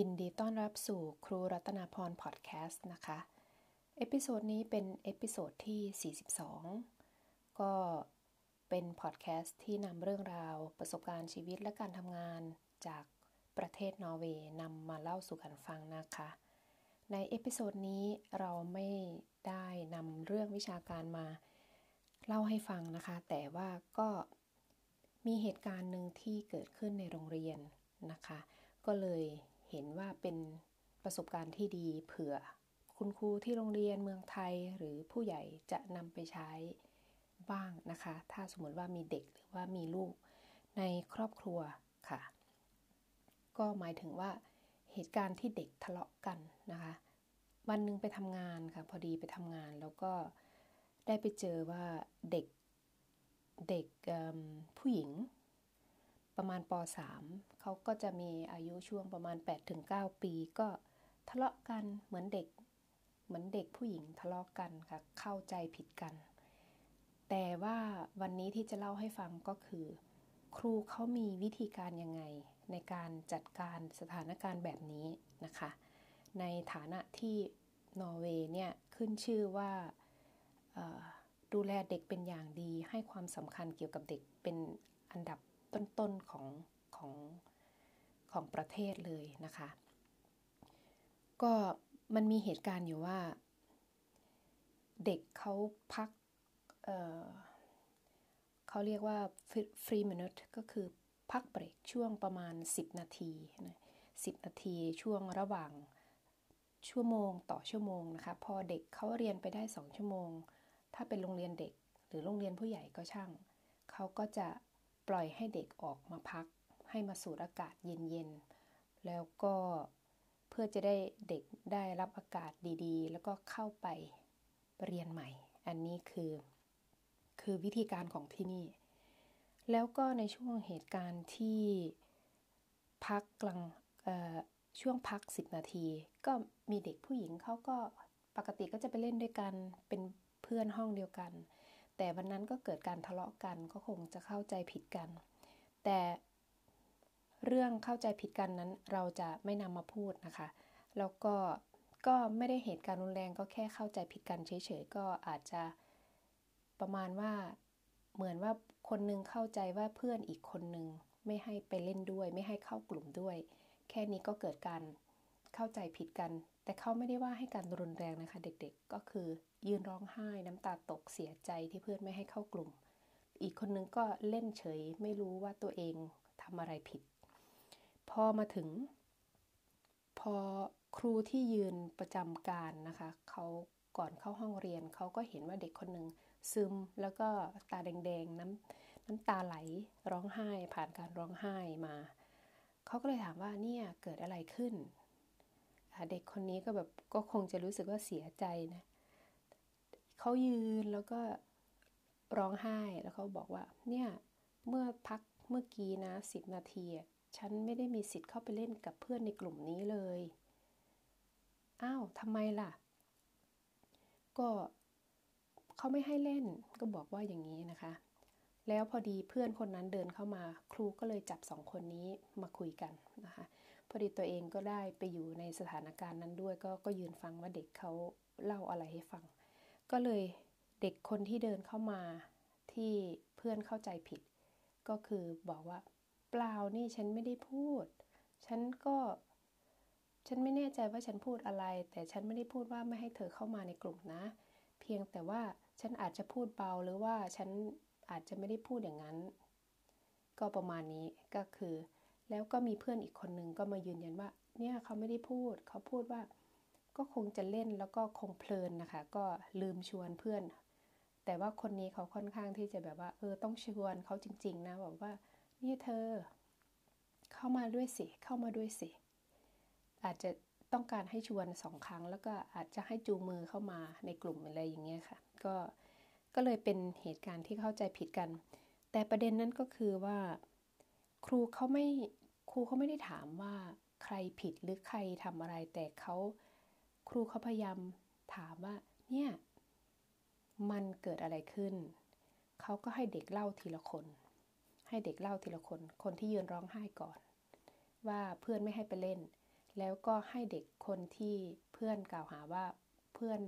ยินดีต้อนรับสู่ครูรัตนาพรพอดแคสต์นะคะ episode นี้เป็น episode ที่ 42 ก็เป็นพอดแคสต์ที่นำเรื่องราวประสบการณ์ชีวิตและการทำงานจากประเทศนอร์เวย์นำมาเล่าสู่กันฟังนะคะ ใน episode นี้เราไม่ได้นำเรื่องวิชาการมาเล่าให้ฟังนะคะ แต่ว่าก็มีเหตุการณ์หนึ่งที่เกิดขึ้นในโรงเรียนนะคะ ก็เลย เห็นว่าเป็นประสบการณ์ที่ดีเผื่อ คุณครูที่โรงเรียนเมืองไทยหรือผู้ใหญ่จะนำไปใช้บ้างนะคะ ถ้าสมมติว่ามีเด็กหรือว่ามีลูกในครอบครัวค่ะ ก็หมายถึงว่าเหตุการณ์ที่เด็กทะเลาะกันนะคะ วันหนึ่งไปทำงานค่ะ พอดีไปทำงานแล้วก็ได้ไปเจอว่าเด็กเด็กผู้หญิง ประมาณป .3 เขาก็จะมีอายุช่วงประมาณ 8-9 ปี ก็ทะเลาะกันเหมือนเด็ก เหมือนเด็กผู้หญิงทะเลาะกันค่ะ เข้าใจผิดกัน แต่ว่าวันนี้ที่จะเล่าให้ฟังก็คือ ครูเขามีวิธีการยังไง ในการจัดการสถานการณ์แบบนี้นะคะ ในฐานะที่นอร์เวย์เนี่ยขึ้นชื่อว่าดูแลเด็กเป็นอย่างดีให้ความสำคัญเกี่ยวกับเด็กเป็นอันดับ ต้นๆของของของประเทศเลยนะคะ ก็มันมีเหตุการณ์อยู่ว่า เด็กเขาพักเขาเรียกว่า friminutt ก็คือพักเบรกช่วงประมาณ 10 นาทีนะ10 นาทีช่วงระหว่างชั่วโมงต่อชั่วโมงนะคะ พอเด็กเขาเรียนไปได้ 2 ชั่วโมง ถ้าเป็นโรงเรียนเด็ก หรือโรงเรียนผู้ใหญ่ก็ช่าง เขาก็จะ ปล่อยให้เด็กออกมาพัก ให้มาสูดอากาศเย็นๆ แล้วก็เพื่อจะได้เด็กได้รับอากาศดีๆ แล้วก็เข้าไปเรียนใหม่ อันนี้คือ คือวิธีการของที่นี่ แล้วก็ในช่วงเหตุการณ์ที่พักกลางช่วงพัก 10 นาที ก็มีเด็กผู้หญิงเขาก็ปกติก็จะไปเล่นด้วยกันเป็นเพื่อนห้องเดียวกัน แต่วันนั้นก็เกิดการทะเลาะกันก็คงจะเข้าใจผิดกัน แต่เรื่องเข้าใจผิดกันนั้นเราจะไม่นำมาพูดนะคะ แล้วก็ก็ไม่ได้เหตุการณ์รุนแรงก็แค่เข้าใจผิดกันเฉยๆก็อาจจะประมาณว่าเหมือนว่าคนนึงเข้าใจว่าเพื่อนอีกคนนึงไม่ให้ไปเล่นด้วย ไม่ให้เข้ากลุ่มด้วย แค่นี้ก็เกิดการ เข้าใจผิดกัน แต่เขาไม่ได้ว่าให้การรุนแรงนะคะ เด็กๆ ก็คือ ยืนร้องไห้น้ำตาตกเสียใจที่เพื่อนไม่ให้เข้ากลุ่ม อีกคนนึงก็เล่นเฉย ไม่รู้ว่าตัวเองทำอะไรผิด พอมาถึง พอครูที่ยืนประจำการนะคะเขาก่อนเข้าห้องเรียนเขาก็เห็นว่าเด็กคนหนึ่งซึมแล้วก็ตาแดงๆน้ำน้ำตาไหลร้องไห้ผ่านการร้องไห้มา เขาก็เลยถามว่าเนี่ยเกิดอะไรขึ้น เด็กคนนี้ก็แบบก็คงจะรู้สึกว่าเสียใจนะเขายืนแล้วก็ร้องไห้แล้วเขาบอกว่า เนี่ยเมื่อพักเมื่อกี้นะสิบนาทีฉันไม่ได้มีสิทธิ์เข้าไปเล่นกับเพื่อนในกลุ่มนี้เลย อ้าวทำไมล่ะ ก็เขาไม่ให้เล่นก็บอกว่าอย่างนี้นะคะ แล้วพอดีเพื่อนคนนั้นเดินเข้ามา ครูก็เลยจับสองคนนี้มาคุยกันนะคะ อดีตัวเองก็ได้ไปอยู่ในสถานการณ์นั้นด้วย ก็ก็ยืนฟังว่าเด็กเขาเล่าอะไรให้ฟัง ก็เลยเด็กคนที่เดินเข้ามาที่เพื่อนเข้าใจผิด ก็คือบอกว่า เปล่านี่ฉันไม่ได้พูด ฉันก็ฉันไม่แน่ใจว่าฉันพูดอะไร แต่ฉันไม่ได้พูดว่าไม่ให้เธอเข้ามาในกลุ่มนะ เพียงแต่ว่าฉันอาจจะพูดเบาหรือว่าฉันอาจจะไม่ได้พูดอย่างนั้น ก็ประมาณนี้ก็คือ แล้วก็มีเพื่อนอีกคนนึงก็มายืนยันว่า เนี่ยเขาไม่ได้พูด เขาพูดว่า ก็คงจะเล่นแล้วก็คงเพลินนะคะ ก็ลืมชวนเพื่อน แต่ว่าคนนี้เขาค่อนข้างที่จะแบบว่า เออต้องชวนเขาจริง ๆ นะบอกว่า นี่เธอ เข้ามาด้วยสิ เข้ามาด้วยสิ อาจจะต้องการให้ชวนสองครั้ง แล้วก็อาจจะให้จูงมือเข้ามาในกลุ่มอะไรอย่างเงี้ยค่ะ ก็ก็เลยเป็นเหตุการณ์ที่เข้าใจผิดกัน แต่ประเด็นนั้นก็คือว่า ครูเขาไม่ครูเขาไม่ได้ถามว่าใครผิดหรือใครทำอะไรแต่เขาครูเขาพยายามถามว่าเนี่ยมันเกิดอะไรขึ้น เขาก็ให้เด็กเล่าทีละคน ให้เด็กเล่าทีละคน คนที่ยืนร้องไห้ก่อน ว่าเพื่อนไม่ให้ไปเล่น แล้วก็ให้เด็กคนที่เพื่อนกล่าวหาว่าเพื่อน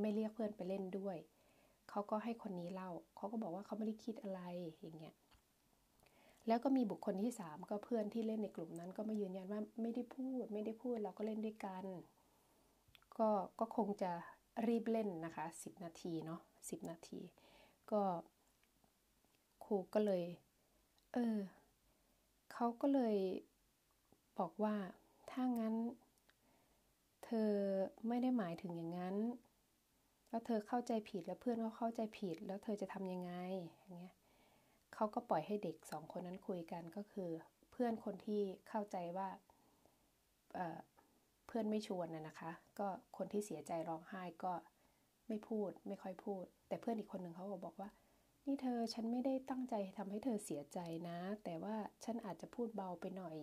ไม่เรียกเพื่อนไปเล่นด้วย เขาก็ให้คนนี้เล่า เขาก็บอกว่าเขาไม่ได้คิดอะไรอย่างเงี้ย แล้วก็มีบุคคลที่สามก็เพื่อนที่เล่นในกลุ่มนั้น ก็มายืนยันว่าไม่ได้พูด ไม่ได้พูดเราก็เล่นด้วยกัน ก็ก็คงจะรีบเล่นนะคะ 10 นาทีเนาะ10 นาที ก็ครูก็เลย เออเขาก็เลยบอกว่าถ้างั้น เธอไม่ได้หมายถึงอย่างนั้น แล้วเธอเข้าใจผิดแล้วเพื่อนก็เข้าใจผิดแล้วเธอจะทำยังไงอย่างเงี้ย เขาก็ปล่อยให้เด็กสองคนนั้นคุยกันก็คือ เพื่อนคนที่เข้าใจว่าเเพื่อนไม่ชวนนะนะคะ ก็คนที่เสียใจร้องไห้ก็ไม่พูดไม่ค่อยพูด แต่เพื่อนอีกคนหนึ่งเขาก็บอกว่า นี่เธอฉันไม่ได้ตั้งใจทำให้เธอเสียใจนะ แต่ว่าฉันอาจจะพูดเบาไปหน่อย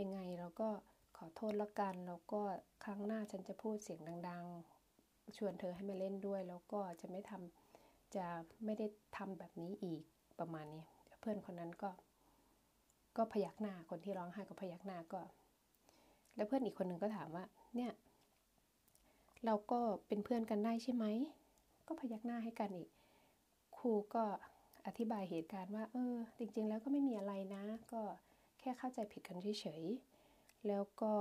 ยังไงเราก็ขอโทษละกันแล้วก็ครั้งหน้าฉันจะพูดเสียงดัง ๆ ชวนเธอให้มาเล่นด้วย แล้วก็จะไม่ทำจะไม่ได้ทำแบบนี้อีกประมาณนี้ เพื่อนคนนั้นก็ ก็พยักหน้าคนที่ร้องไห้ก็พยักหน้าก็ แล้วเพื่อนอีกคนหนึ่งก็ถามว่า เนี่ย เราก็เป็นเพื่อนกันได้ใช่ไหมก็พยักหน้าให้กันอีก ครูก็อธิบายเหตุการณ์ว่า เออ จริง ๆ แล้วก็ไม่มีอะไรนะ ก็แค่เข้าใจผิดกันเฉยๆแล้วก็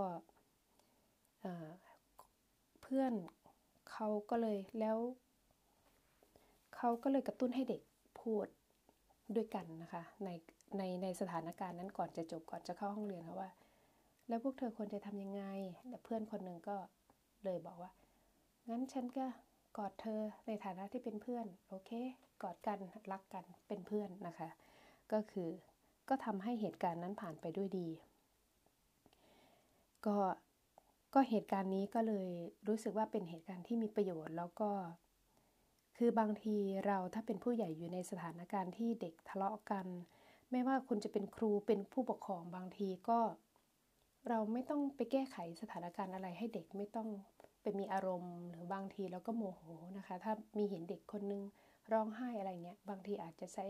เพื่อนเขาก็เลยแล้วเขาก็เลยกระตุ้นให้เด็กพูด ด้วยกันนะคะในในในสถานการณ์นั้นก่อนจะจบก่อนจะเข้าห้องเรียนเขาว่า แล้วพวกเธอควรจะทำยังไงแต่เพื่อนคนหนึ่งก็เลยบอกว่า งั้นฉันก็กอดเธอในฐานะที่เป็นเพื่อนโอเค กอดกันรักกันเป็นเพื่อนนะคะ ก็คือก็ทำให้เหตุการณ์นั้นผ่านไปด้วยดี ก็ก็เหตุการณ์นี้ก็เลยรู้สึกว่าเป็นเหตุการณ์ที่มีประโยชน์แล้วก็ คือบางทีเราถ้าเป็นผู้ใหญ่อยู่ในสถานการณ์ที่เด็กทะเลาะกัน ไม่ว่าคุณจะเป็นครูเป็นผู้ปกครองบางทีก็ เราไม่ต้องไปแก้ไขสถานการณ์อะไรให้เด็กไม่ต้องไปมีอารมณ์หรือบางทีเราก็โมโหนะคะ ถ้ามีเห็นเด็กคนนึงร้องไห้อะไรเงี้ยบางทีอาจจะใช้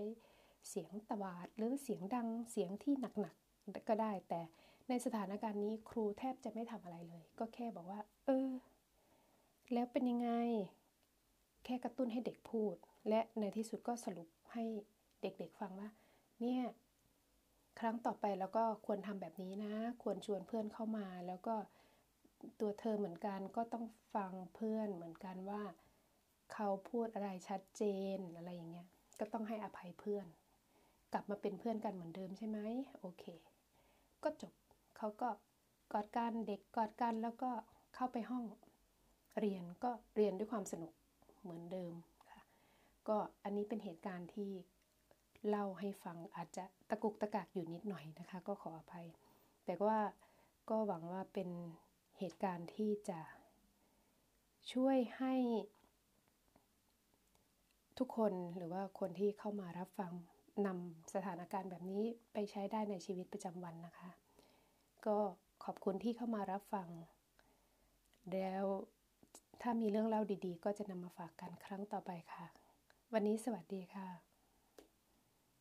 เสียงตวาดหรือเสียงดังเสียงที่หนักๆก็ได้ แต่ในสถานการณ์นี้ครูแทบจะไม่ทำอะไรเลย ก็แค่บอกว่า เออ แล้วเป็นยังไง ค่กระตุ้นให้เด็กพูด และในที่สุดก็สรุปให้เด็กๆฟังว่า เนี่ยครั้งต่อไปแล้วก็ควรทำแบบนี้นะ ควรชวนเพื่อนเข้ามา แล้วก็ตัวเธอเหมือนกันก็ต้องฟังเพื่อนเหมือนกันว่า เขาพูดอะไรชัดเจนอะไรอย่างเงี้ยก็ต้องให้อภัยเพื่อน กลับมาเป็นเพื่อนกันเหมือนเดิมใช่ไหมโอเค ก็จบเขาก็กอดกันเด็กกอดกันแล้วก็เข้าไปห้อง เรียนก็เรียนด้วยความสนุก เหมือนเดิมค่ะ ก็อันนี้เป็นเหตุการณ์ที่เล่าให้ฟังอาจจะตะกุกตะกักอยู่นิดหน่อยนะคะ ก็ขออภัย แต่ว่าก็หวังว่าเป็นเหตุการณ์ที่จะช่วยให้ ทุกคนหรือว่าคนที่เข้ามารับฟังนำสถานการณ์แบบนี้ไปใช้ได้ในชีวิตประจำวันนะคะ ก็ขอบคุณที่เข้ามารับฟัง แล้ว ถ้ามีเรื่องเล่าดีๆ ก็จะนำมาฝากกันครั้งต่อไปค่ะ วันนี้สวัสดีค่ะ